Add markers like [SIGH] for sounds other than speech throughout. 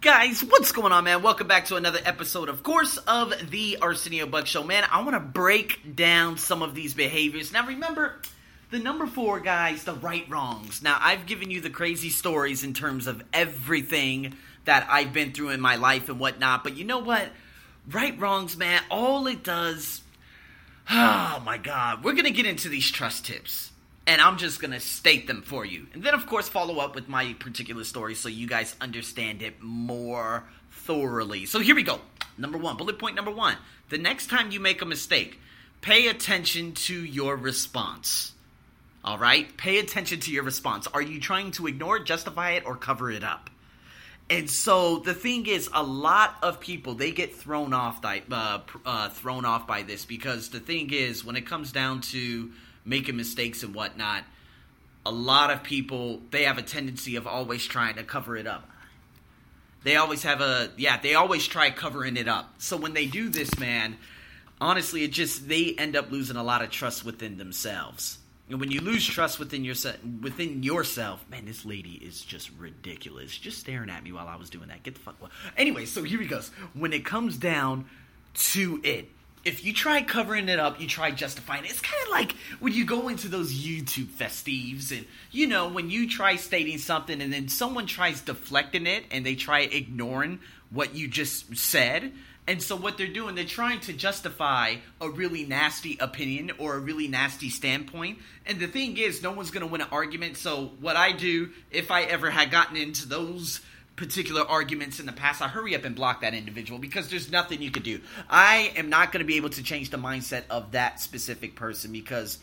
Guys, what's going on, man? Welcome back to another episode, of course, of the Arsenio Buck Show. Man, I want to break down some of these behaviors. Now, remember, the number four, guys, the right wrongs. Now, I've given you the crazy stories in terms of everything that I've been through in my life and whatnot, but you know what? Right wrongs, man, all it does. [SIGHS] Oh my god, we're gonna get into these trust tips and I'm just gonna state them for you. And then, of course, follow up with my particular story so you guys understand it more thoroughly. So here we go. Number one, bullet point number one. The next time you make a mistake, pay attention to your response. All right? Pay attention to your response. Are you trying to ignore it, justify it, or cover it up? And so the thing is, a lot of people they get thrown off by uh, uh, thrown off by this because the thing is, when it comes down to making mistakes and whatnot, a lot of people they have a tendency of always trying to cover it up. They always have a yeah, they always try covering it up. So when they do this, man, honestly, it just they end up losing a lot of trust within themselves. And when you lose trust within yourself, within yourself, man, this lady is just ridiculous. Just staring at me while I was doing that. Get the fuck. Anyway, so here he goes. When it comes down to it, if you try covering it up, you try justifying it. It's kind of like when you go into those YouTube festives, and you know, when you try stating something and then someone tries deflecting it and they try ignoring what you just said. And so, what they're doing, they're trying to justify a really nasty opinion or a really nasty standpoint. And the thing is, no one's going to win an argument. So, what I do, if I ever had gotten into those particular arguments in the past, I hurry up and block that individual because there's nothing you could do. I am not going to be able to change the mindset of that specific person because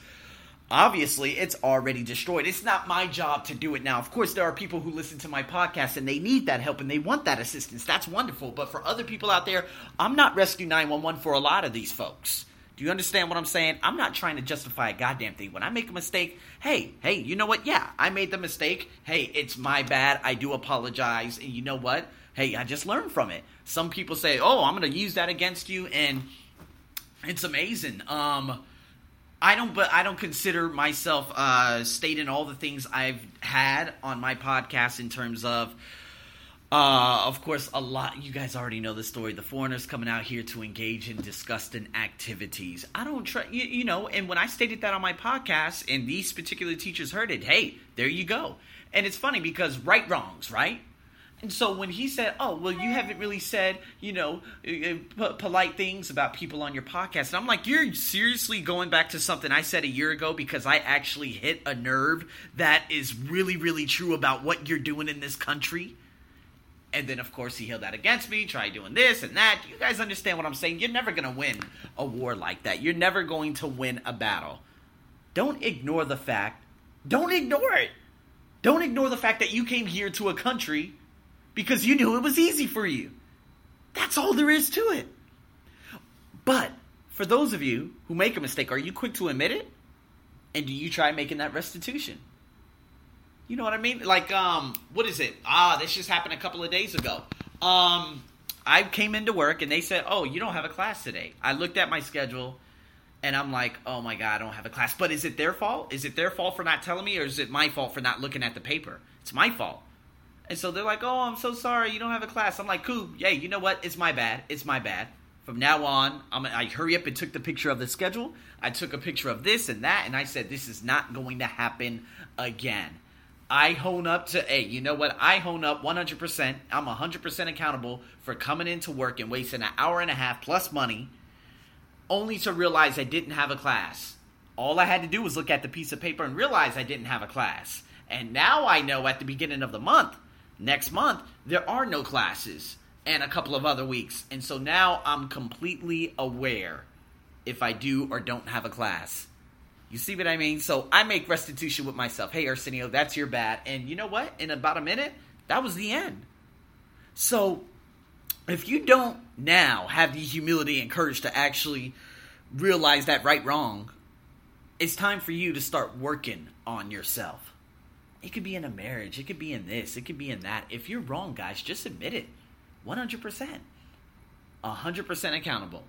obviously it's already destroyed. It's not my job to do it now. Of course, there are people who listen to my podcast and they need that help and they want that assistance. That's wonderful. But for other people out there, I'm not Rescue 911 for a lot of these folks. Do you understand what I'm saying? I'm not trying to justify a goddamn thing. When I make a mistake, hey, hey, you know what? Yeah, I made the mistake. Hey, it's my bad. I do apologize. And you know what? Hey, I just learned from it. Some people say, "Oh, I'm going to use that against you," and it's amazing. Um, I don't, but I don't consider myself uh, stating all the things I've had on my podcast in terms of uh, of course, a lot. You guys already know the story. The foreigners coming out here to engage in disgusting activities. I don't try, you, you know. And when I stated that on my podcast, and these particular teachers heard it, hey, there you go. And it's funny because right wrongs, right? And so when he said, "Oh, well, you haven't really said, you know, uh, uh, polite things about people on your podcast," and I'm like, "You're seriously going back to something I said a year ago because I actually hit a nerve that is really, really true about what you're doing in this country." And then, of course, he held that against me, tried doing this and that. You guys understand what I'm saying? You're never going to win a war like that. You're never going to win a battle. Don't ignore the fact. Don't ignore it. Don't ignore the fact that you came here to a country because you knew it was easy for you. That's all there is to it. But for those of you who make a mistake, are you quick to admit it? And do you try making that restitution? You know what I mean? Like, um, what is it? Ah, this just happened a couple of days ago. Um, I came into work and they said, "Oh, you don't have a class today." I looked at my schedule and I'm like, "Oh my god, I don't have a class." But is it their fault? Is it their fault for not telling me, or is it my fault for not looking at the paper? It's my fault. And so they're like, "Oh, I'm so sorry, you don't have a class." I'm like, "Cool, hey, you know what? It's my bad. It's my bad." From now on, I'm, I hurry up and took the picture of the schedule. I took a picture of this and that, and I said, "This is not going to happen again." I hone up to, hey, you know what? I hone up 100%. I'm 100% accountable for coming into work and wasting an hour and a half plus money only to realize I didn't have a class. All I had to do was look at the piece of paper and realize I didn't have a class. And now I know at the beginning of the month, next month, there are no classes and a couple of other weeks. And so now I'm completely aware if I do or don't have a class. You see what I mean? So I make restitution with myself. Hey, Arsenio, that's your bad. And you know what? In about a minute, that was the end. So if you don't now have the humility and courage to actually realize that right wrong, it's time for you to start working on yourself. It could be in a marriage, it could be in this, it could be in that. If you're wrong, guys, just admit it. 100%. 100% accountable.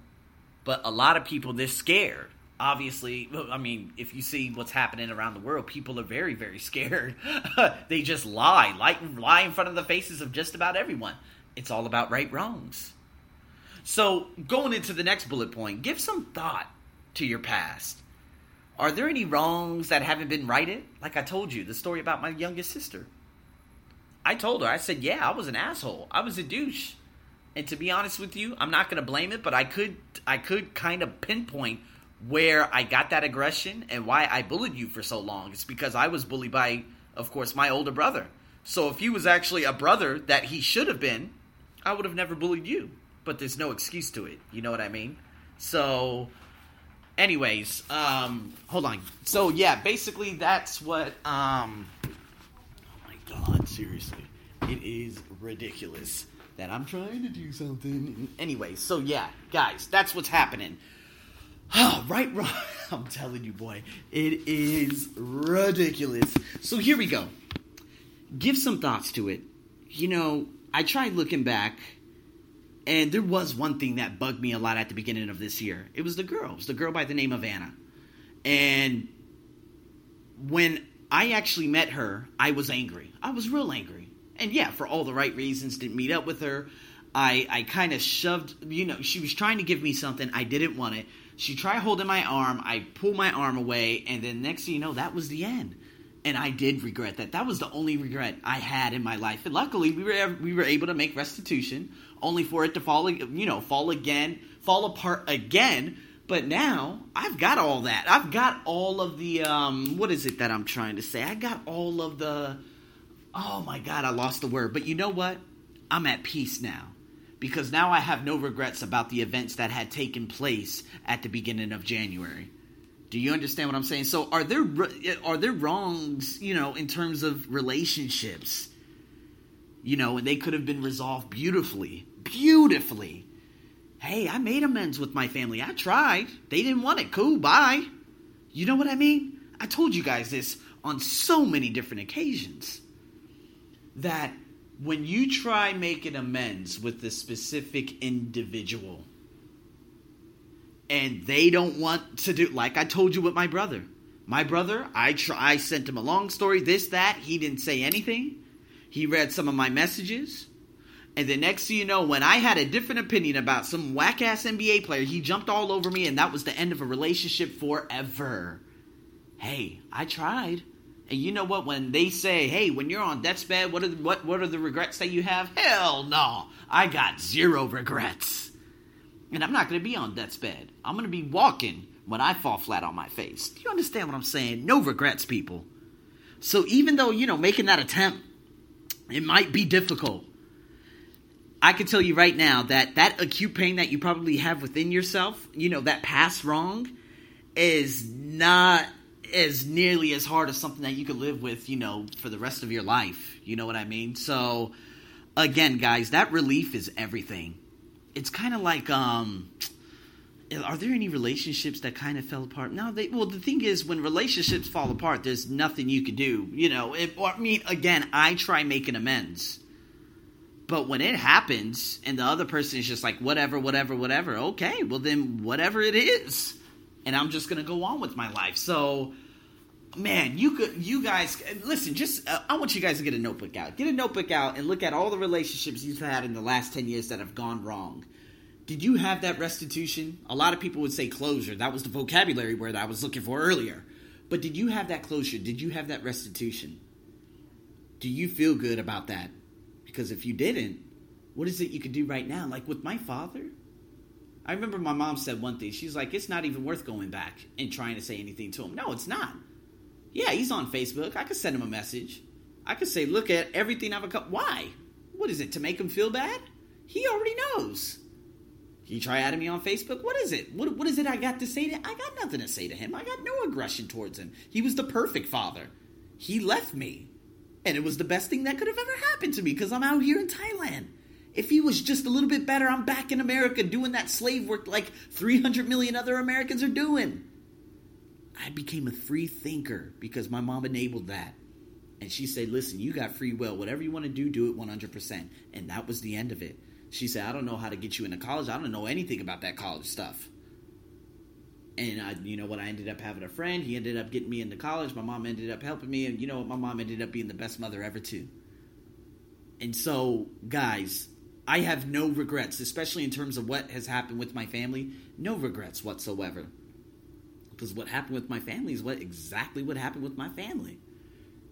But a lot of people, they're scared obviously i mean if you see what's happening around the world people are very very scared [LAUGHS] they just lie lie lie in front of the faces of just about everyone it's all about right wrongs. So, going into the next bullet point, give some thought to your past. Are there any wrongs that haven't been righted? Like I told you, the story about my youngest sister. I told her, I said, yeah, I was an asshole. I was a douche. And to be honest with you, I'm not going to blame it, but I could I could kind of pinpoint where I got that aggression and why I bullied you for so long. It's because I was bullied by of course my older brother. So if he was actually a brother that he should have been, I would have never bullied you. But there's no excuse to it. You know what I mean? So anyways, um hold on. So yeah, basically that's what um Oh my god, seriously. It is ridiculous that I'm trying to do something. Anyway, so yeah, guys, that's what's happening. Oh, right, right. [LAUGHS] I'm telling you, boy, it is ridiculous. So here we go. Give some thoughts to it. You know, I tried looking back, and there was one thing that bugged me a lot at the beginning of this year. It was the girl. It was the girl by the name of Anna. And when I actually met her, I was angry. I was real angry and yeah, for all the right reasons, didn't meet up with her. I I kind of shoved, you know, she was trying to give me something. I didn't want it. She tried holding my arm. I pulled my arm away, and then next thing you know, that was the end. And I did regret that. That was the only regret I had in my life. And luckily, we were we were able to make restitution, only for it to fall, you know, fall again, fall apart again. But now I've got all that. I've got all of the um, what is it that I'm trying to say? I got all of the oh my God, I lost the word. But you know what? I'm at peace now because now I have no regrets about the events that had taken place at the beginning of January. Do you understand what I'm saying? So are there are there wrongs, you know, in terms of relationships? You know, and they could have been resolved beautifully. Beautifully. Hey, I made amends with my family. I tried. They didn't want it. Cool, bye. You know what I mean? I told you guys this on so many different occasions that when you try making amends with the specific individual and they don't want to do like I told you with my brother. My brother, I try, I sent him a long story, this that, he didn't say anything. He read some of my messages. And the next thing you know, when I had a different opinion about some whack ass NBA player, he jumped all over me, and that was the end of a relationship forever. Hey, I tried. And you know what? When they say, "Hey, when you're on death's bed, what are the, what what are the regrets that you have?" Hell no, I got zero regrets. And I'm not going to be on death's bed. I'm going to be walking when I fall flat on my face. Do you understand what I'm saying? No regrets, people. So even though you know making that attempt, it might be difficult. I can tell you right now that that acute pain that you probably have within yourself, you know, that past wrong, is not as nearly as hard as something that you could live with, you know, for the rest of your life. You know what I mean? So, again, guys, that relief is everything. It's kind of like, um, are there any relationships that kind of fell apart? No, they. Well, the thing is, when relationships fall apart, there's nothing you can do. You know, it, I mean, again, I try making amends. But when it happens and the other person is just like, whatever, whatever, whatever, okay, well, then whatever it is. And I'm just going to go on with my life. So, man, you could, you guys, listen. Just, uh, I want you guys to get a notebook out. Get a notebook out and look at all the relationships you've had in the last ten years that have gone wrong. Did you have that restitution? A lot of people would say closure. That was the vocabulary word I was looking for earlier. But did you have that closure? Did you have that restitution? Do you feel good about that? Because if you didn't, what is it you could do right now? Like with my father, I remember my mom said one thing. She's like, it's not even worth going back and trying to say anything to him. No, it's not. Yeah, he's on Facebook. I could send him a message. I could say, look at everything I've got. Why? What is it, to make him feel bad? He already knows. He try adding me on Facebook. What is it? What, what is it I got to say to I got nothing to say to him. I got no aggression towards him. He was the perfect father. He left me. And it was the best thing that could have ever happened to me because I'm out here in Thailand. If he was just a little bit better, I'm back in America doing that slave work like 300 million other Americans are doing. I became a free thinker because my mom enabled that. And she said, listen, you got free will. Whatever you want to do, do it 100%. And that was the end of it. She said, I don't know how to get you into college. I don't know anything about that college stuff. And I, you know what? I ended up having a friend. He ended up getting me into college. My mom ended up helping me. And you know what? My mom ended up being the best mother ever, too. And so, guys, I have no regrets, especially in terms of what has happened with my family. No regrets whatsoever. Because what happened with my family is what exactly what happened with my family.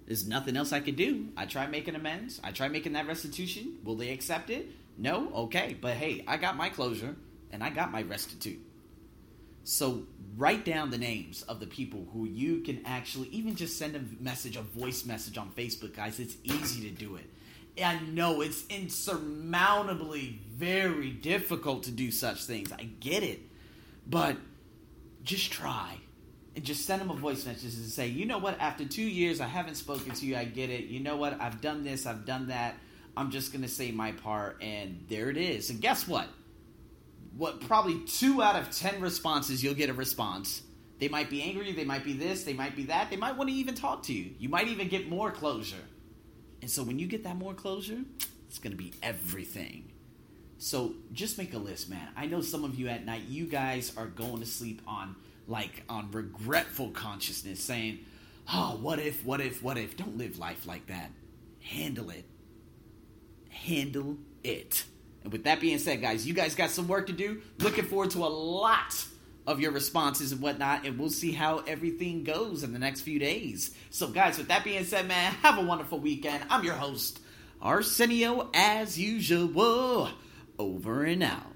There's nothing else I could do. I try making amends. I try making that restitution. Will they accept it? No? Okay. But hey, I got my closure and I got my restitute. So write down the names of the people who you can actually even just send a message, a voice message on Facebook, guys. It's easy to do it. I know it's insurmountably very difficult to do such things. I get it. But just try. And just send them a voice message and say, you know what, after two years I haven't spoken to you, I get it. You know what, I've done this, I've done that. I'm just gonna say my part, and there it is. And guess what? What probably two out of ten responses you'll get a response. They might be angry, they might be this, they might be that, they might want to even talk to you. You might even get more closure. And so when you get that more closure, it's going to be everything. So just make a list, man. I know some of you at night, you guys are going to sleep on like on regretful consciousness, saying, "Oh, what if? What if? What if?" Don't live life like that. Handle it. Handle it. And with that being said, guys, you guys got some work to do. Looking forward to a lot of your responses and whatnot, and we'll see how everything goes in the next few days. So, guys, with that being said, man, have a wonderful weekend. I'm your host, Arsenio, as usual. Over and out.